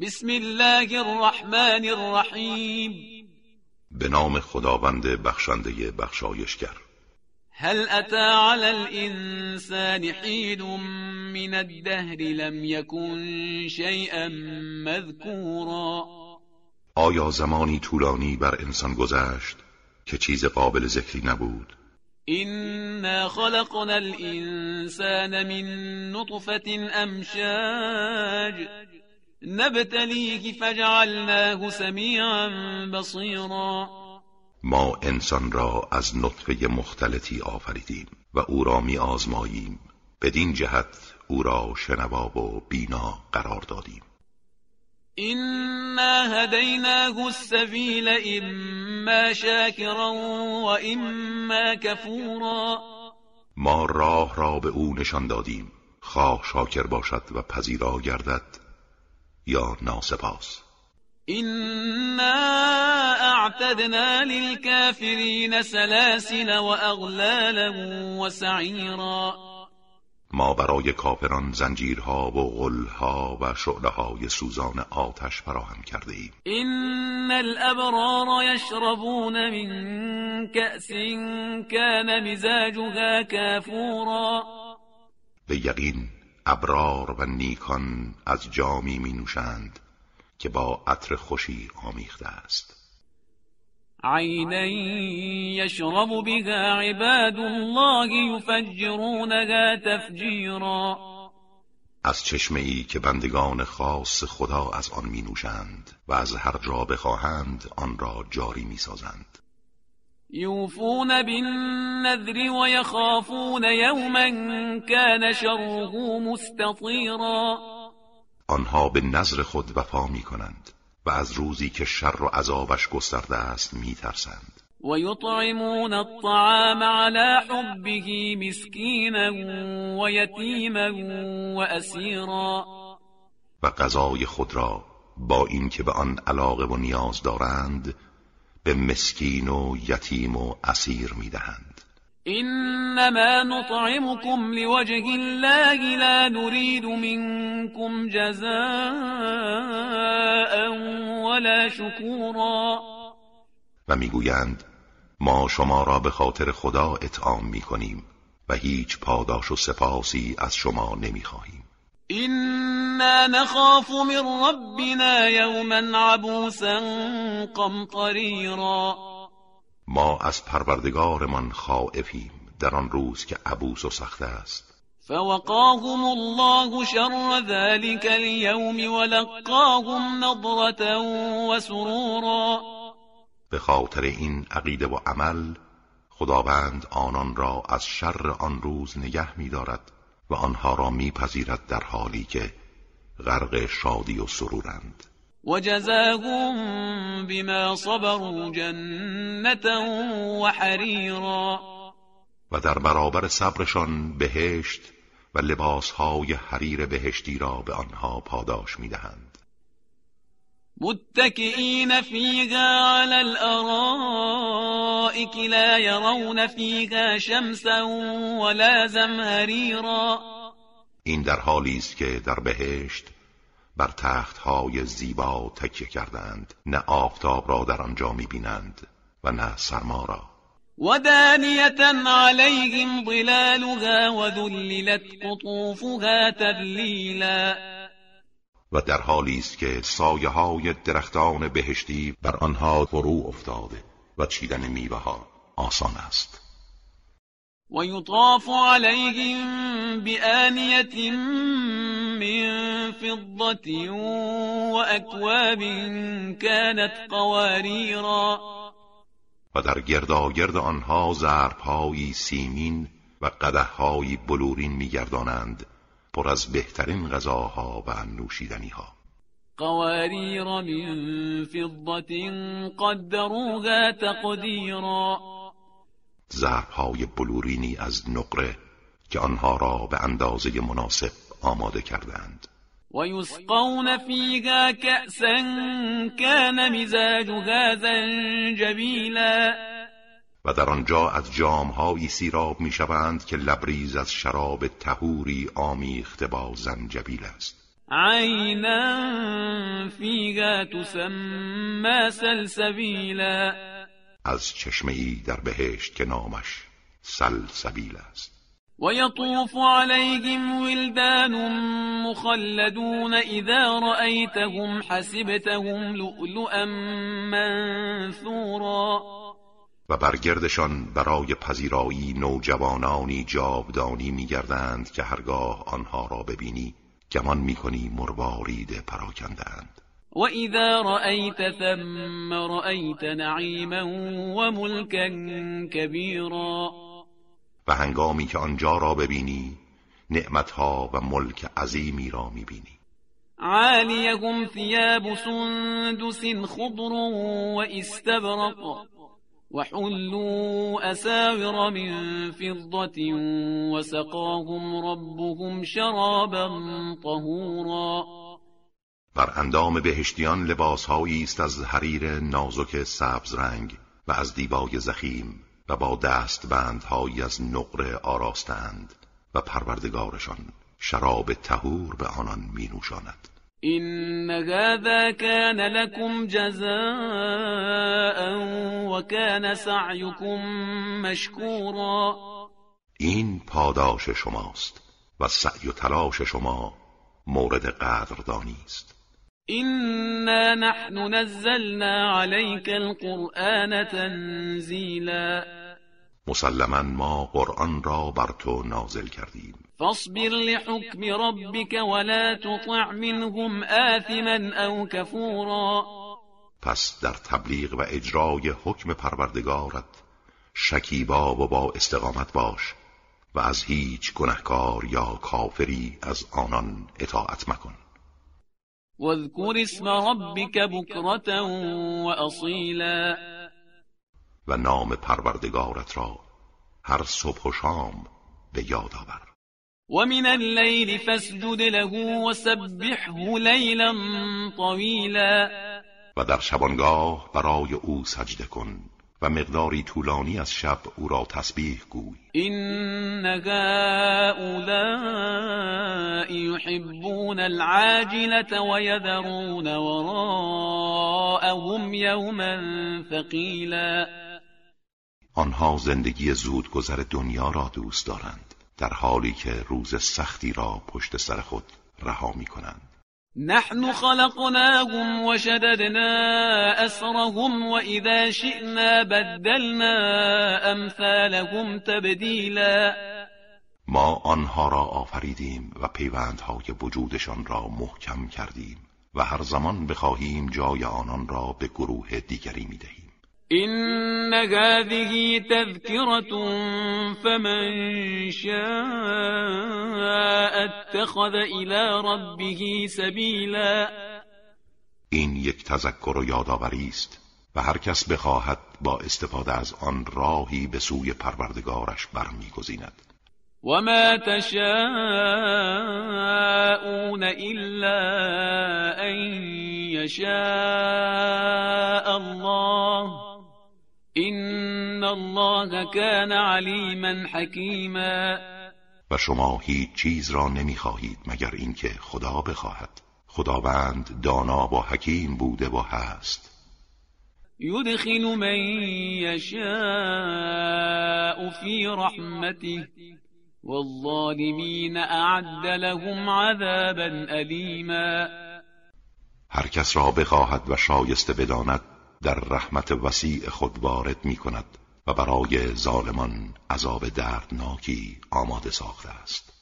بسم الله الرحمن الرحیم. به نام خداوند بخشنده بخشایشگر. هل أتى على الإنسان حين من الدهر لم يكن شيئا مذكورا آیا زمانی طولانی بر انسان گذشت که چیز قابل ذکری نبود؟ إنا خلقنا الإنسان من نطفة أمشاج نبتليه فجعلناه سميعا بصيرا. ما انسان را از نطفه مختلطی آفریدیم و او را می آزماییم. بدین جهت او را شنوا و بینا قرار دادیم. إنا هديناه السبيل إما شاكرا وإما كفورا. ما راه را به او نشان دادیم. خواه شاکر باشد و پذیرا گردد. یا ناسپاس. إنا أعتدنا للكافرين سلاسل وأغلالا وسعيرا. ما برای کافران زنجیرها و غلها و شعله سوزان آتش فراهم کرده ایم إن الأبرار يشربون من كأس كان مزاجها كافورا. به یقین ابرار و نیکان از جامی می نوشند که با عطر خوشی آمیخته است. عينا يشرب بها عباد الله يفجرونها تفجيرا از چشمه ای که بندگان خاص خدا از آن می نوشند و از هر جا بخواهند آن را جاری می سازند. يوفون بالنذر ويخافون يوما كان شره مستطيرا. آنها به نظر خود وفا می کنند و از روزی که شر و عذابش گسترده است می ترسند ويطعمون الطعام على حبه مسكينا ويتيما وأسيرا. و غذای خود را با اینکه به آن علاقه و نیاز دارند به مسکین و یتیم و اسیر می دهند إنما نطعمكم لوجه الله لا نريد منكم جزاء ولا شكورا و می‌گویند ما شما را به خاطر خدا اطعام می کنیم و هیچ پاداش و سپاسی از شما نمی خواهیم إنا نخاف من ربنا يوما عبوسا قمطريرا. ما از پروردگارمان خائفیم در آن روز که عبوس و سخت است. فوقاهم الله شر ذلك اليوم ولقاهم نضرة وسرورا. به خاطر این عقیده و عمل خداوند آنان را از شر آن روز نگه می دارد و آنها را میپذیرد در حالی که غرق شادی و سرورند. وجزاهم بما صبروا جنة وحريرا و در برابر صبرشان بهشت و لباسهای حریر بهشتی را به آنها پاداش می‌دهند. متكئين فيها على الأرائك لا يرون فيها شمسا ولا زمهريرا. این در حالی است که در بهشت بر تختهای زیبا تکیه کردند نه آفتاب را در آنجا می‌بینند و نه سرما را. ودانية عليهم ظلالها وذللت قطوفها تذلیلا. و در حالی است که سایه های درختان بهشتی بر آنها فرو افتاده و چیدن میوه ها آسان است. ويطاف عليهم بآنية من فضة وأكواب كانت قواريرا و در گرداگرد آنها ظرفهایی سیمین و قدههایی بلورین میگردانند پر از بهترین غذاها و نوشیدنیها. قوارير من فضة قدروها تقديرا ظرفهای بلورینی از نقره که آنها را به اندازه مناسب آماده کردند ويسقون فيها كأسا كان مزاجها زنجبيلا و در آنجا از جامهایی سیراب می‌شوند که لبریز از شراب تهوری آمیخته با زنجبیل است. عینا فیها تسمى سلسبیلا. از چشمه ای در بهشت که نامش سلسبیل است. ويطوف عليهم ولدان مخلدون إذا رأيتهم حسبتهم لؤلؤا منثورا. و برگردشان برای پذیرایی نوجوانانی جاودانی میگردند که هرگاه آنها را ببینی گمان می‌کنی مروارید پراکندند و اذا رأیت ثم رأیت نعیما و ملکا کبیرا. و هنگامی که آنجا را ببینی نعمتها و ملک عظیمی را می‌بینی. عالیهم ثیاب سندس خضر و استبرق. وحلوا أساور من فضة وسقاهم ربهم شرابا طهورا. بر اندام بهشتیان لباسهایی است از حریر نازک سبز رنگ و از دیبای زخیم و با دست بندهایی از نقره آراستند و پروردگارشان شراب تهور به آنان می نوشاند این هذا كان لكم جزاء وكان سعيكم مشكورا. این پاداش شماست و سعی و تلاش شما مورد قدردانی است. إنا نحن نزلنا عليك القرآن تنزیلا مسلما ما قرآن را بر تو نازل کردیم. فاصبر لحكم ربك ولا تطع منهم آثما او كفورا. پس در تبلیغ و اجرای حکم پروردگارت شکیبا و با استقامت باش و از هیچ گنهکار یا کافری از آنان اطاعت مکن. واذكر اسم ربك بكرة وأصيلا و نام پروردگارت را هر صبح و شام به یاد آور. ومن الليل فاسجد له وسبحه ليلا طويلا و در شبانگاه برای او سجده کن و مقداری طولانی از شب او را تسبیح گوی. این هؤلاء يحبون العاجلة ويذرون وراءهم يوما ثقيلا. آنها زندگی زود گذر دنیا را دوست دارند در حالی که روز سختی را پشت سر خود رها می کنند نحن خلقناهم وشددنا أسرهم وإذا شئنا بدلنا أمثالهم تبدیلا ما آنها را آفریدیم و پیوندهای وجودشان را محکم کردیم و هر زمان بخواهیم جای آنان را به گروه دیگری می‌دهیم. إن هذه تذكرة فمن شاء اتخذ إلى ربه سبيلا. این یک تذکر و یادآوری است و هر کس بخواهد با استفاده از آن راهی به سوی پروردگارش برمیگزیند. وما تشاءون إلا أن يشاء الله. این الله كان علیما حکیما و شما هیچ چیز را نمی‌خواهید مگر اینکه خدا بخواهد. خداوند دانا و حکیم بوده و هست. یدخل من یشاء فی رحمته. والظالمین اعد لهم عذابا الیما هر کس را بخواهد و شایسته بداند در رحمت وسیع خود وارد می کند و برای ظالمان عذاب دردناکی آماده ساخته است.